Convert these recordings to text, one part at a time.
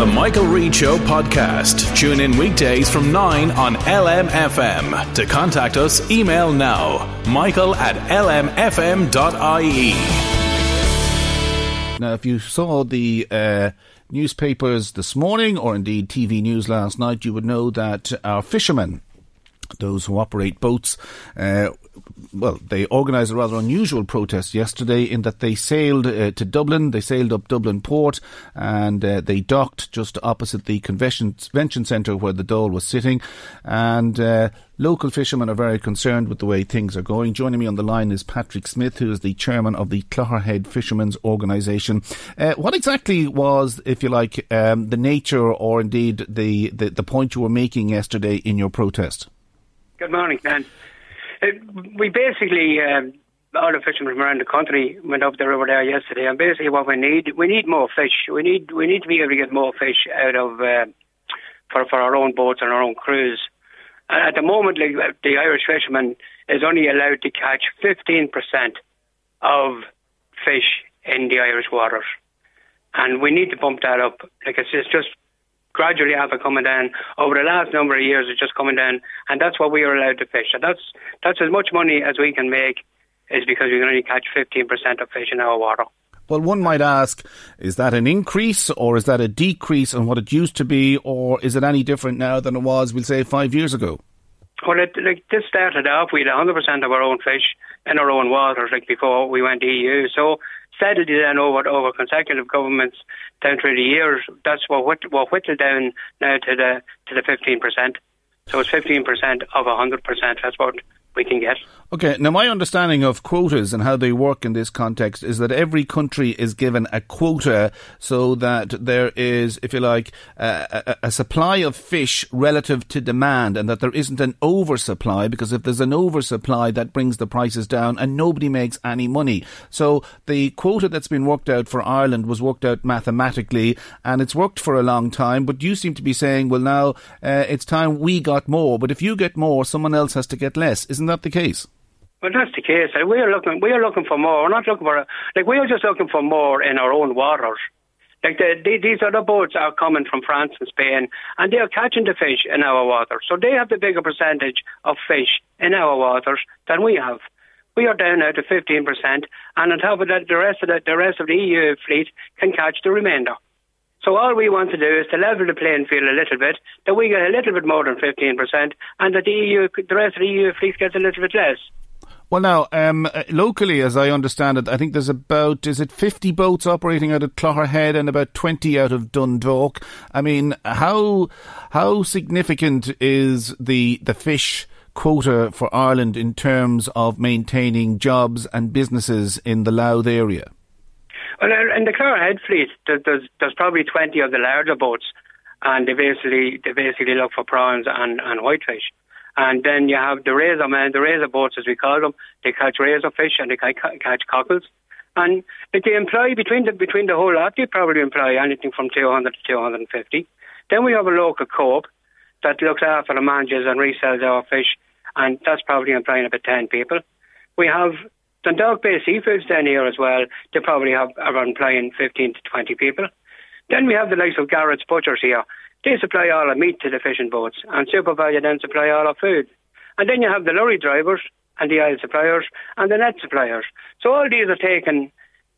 The Michael Reade Show podcast. Tune in weekdays from 9 on LMFM. To contact us, email now. Michael at lmfm.ie. Now, if you saw the uh, newspapers this morning, or indeed TV news last night, you would know that our fishermen, those who operate boats, uh, well, they organised a rather unusual protest yesterday in that they sailed uh, to Dublin, they sailed up Dublin port, and uh, they docked just opposite the convention, convention centre where the Dáil was sitting. And uh, local fishermen are very concerned with the way things are going. Joining me on the line is Patrick Smith, who is the chairman of the Clogherhead Fishermen's Organisation. Uh, what exactly was, if you like, um, the nature or indeed the, the, the point you were making yesterday in your protest? Good morning, Dan. Uh, we basically, um, all the fishermen from around the country went up the river there yesterday, and basically what we need, we need more fish. We need, we need to be able to get more fish out of uh, for for our own boats and our own crews. And at the moment, like the Irish fisherman is only allowed to catch fifteen percent of fish in the Irish waters, and we need to bump that up. Like it's, it's just gradually have it coming down. Over the last number of years, it's just coming down, and that's what we are allowed to fish. And that's that's as much money as we can make, is because we can only catch 15% of fish in our water. Well, one might ask, is that an increase or is that a decrease on what it used to be, or is it any different now than it was, we'll say, five years ago? Well, it, like this started off, we had 100% of our own fish in our own waters, like before we went EU. So steadily then over over consecutive governments down through the years, that's what what, what whittled down now to the to the 15%. So it's 15% of 100%. That's what we can get. Okay, now my understanding of quotas and how they work in this context is that every country is given a quota so that there is, if you like, a, a, supply of fish relative to demand and that there isn't an oversupply because if there's an oversupply that brings the prices down and nobody makes any money. So the quota that's been worked out for Ireland was worked out mathematically and it's worked for a long time, but you seem to be saying, well now uh, it's time we got more, but if you get more, someone else has to get less. Isn't that the case? Well, that's the case. We are looking. We are looking for more. We're not looking for like we are just looking for more in our own waters. Like the, the, these other boats are coming from France and Spain, and they are catching the fish in our waters. So they have the bigger percentage of fish in our waters than we have. We are down now to fifteen percent, and on top of that, the rest of the, the rest of the EU fleet can catch the remainder. So all we want to do is to level the playing field a little bit, that we get a little bit more than 15%, and that the EU, the rest of the EU fleet gets a little bit less. Well, now, um, locally, as I understand it, I think there's about, is it 50 boats operating out of Clogherhead and about 20 out of Dundalk? I mean, how, how significant is the, the fish quota for Ireland in terms of maintaining jobs and businesses in the Louth area? Well, in the Clogherhead fleet, there's, there's probably 20 of the larger boats, and they basically, they basically look for prawns and, and whitefish. And then you have the razor men, the razor boats as we call them. They catch razor fish and they catch cockles. And if they employ between the between the whole lot, they probably employ anything from 200 to 250. Then we have a local co-op that looks after the manages and resells our fish, and that's probably employing about 10 people. We have Dundalk Bay Seafoods down here as well. They probably have are employing 15 to 20 people. Then we have the likes of Garrett's Butchers here. They supply all the meat to the fishing boats, and SuperValu then supply all our food. And then you have the lorry drivers and the oil suppliers and the net suppliers. So all these are taken.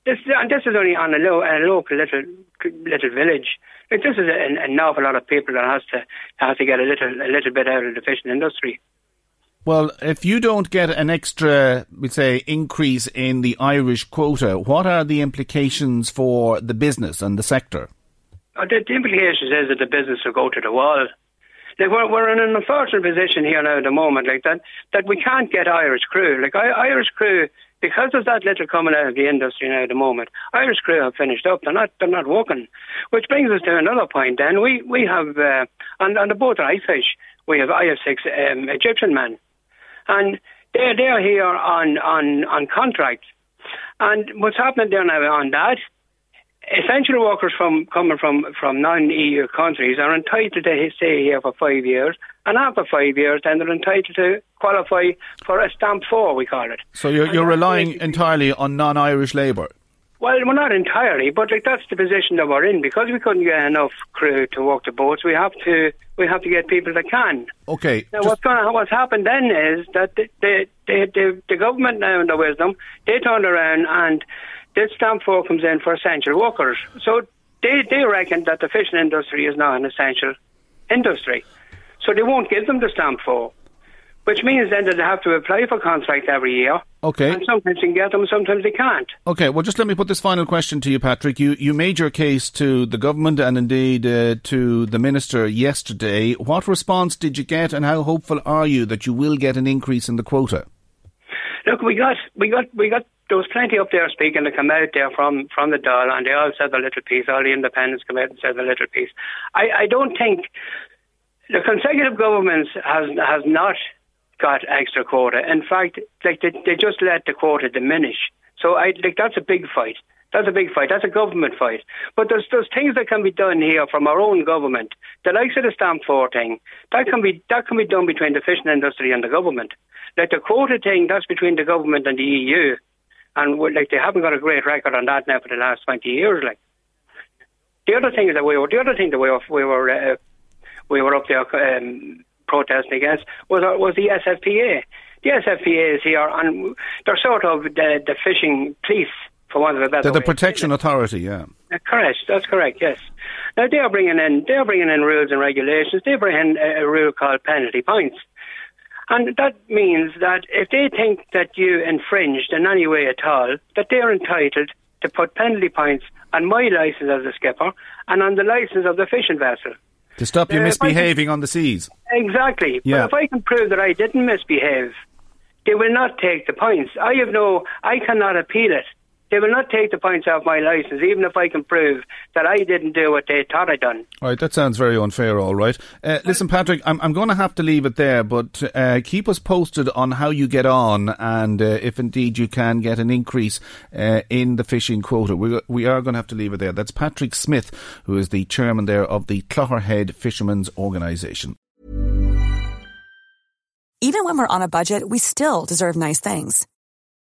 this and this is only on a, low, a local little little village. Like this is an, an awful lot of people that has to has to get a little a little bit out of the fishing industry. Well, if you don't get an extra, we say, increase in the Irish quota, what are the implications for the business and the sector? The, the implications is that the business will go to the wall. Like we're, we're in an unfortunate position here now at the moment, like that, that we can't get Irish crew. Like I, Irish crew, because there's that little coming out of the industry now at the moment, Irish crew have finished up. They're not, they're not working. Which brings us to another point. Then we we have uh, on on the boat I fish, we have I have six um, Egyptian men and they're they're here on on on contract. And what's happening there now on that? Essential workers from coming from from non-EU countries are entitled to stay here for five years, and after five years, then they're entitled to qualify for a stamp four, we call it. So you're, you're relying entirely on non-Irish labour. Well, we're not entirely, but like that's the position that we're in because we couldn't get enough crew to work the boats. We have to we have to get people that can. Okay. Now, what's going to, what's happened then is that the the, the the the government now in their wisdom they turned around and this stamp four comes in for essential workers. So they they reckon that the fishing industry is not an essential industry, so they won't give them the stamp four which means then that they have to apply for contract every year. Okay. And sometimes they can get them, sometimes they can't. Okay, well, just let me put this final question to you, Patrick. You you made your case to the government and indeed uh, to the minister yesterday. What response did you get, and how hopeful are you that you will get an increase in the quota? Look, we got we got we got there was plenty up there speaking to come out there from from the Dáil, and they all said their little piece. All the independents come out and said their little piece. I I don't think the consecutive governments has has not got extra quota. In fact, like they, they just let the quota diminish. So I like that's a big fight. That's a big fight. That's a government fight. But there's there's things that can be done here from our own government. The likes of the stamp four thing that can be that can be done between the fishing industry and the government. Like the quota thing, that's between the government and the EU, and like they haven't got a great record on that now for the last twenty years. Like the other thing is that we were the other thing that we were we were uh, we were up there. Um, protesting against was uh, was the SFPA. The SFPA is here, and they're sort of the, the fishing police, for want of a better. They're the protection authority, yeah. Uh, correct. That's correct. Yes. Now they are bringing in they are bringing in rules and regulations. They bring in a, a rule called penalty points. And that means that if they think that you infringed in any way at all, that they're entitled to put penalty points on my license as a skipper and on the license of the fishing vessel. To stop you uh, misbehaving on the seas. Exactly. Yeah. But if I can prove that I didn't misbehave, they will not take the points. I have no, I cannot appeal it. They will not take the points off my license, even if I can prove that I didn't do what they thought I done. All right, that sounds very unfair. All right, uh, listen, Patrick, I'm I'm going to have to leave it there, but uh, keep us posted on how you get on, and uh, if indeed you can get an increase uh, in the fishing quota. We we are going to have to leave it there. That's Patrick Smith, who is the chairman there of the Clogherhead Fishermen's Organisation. Even when we're on a budget, we still deserve nice things.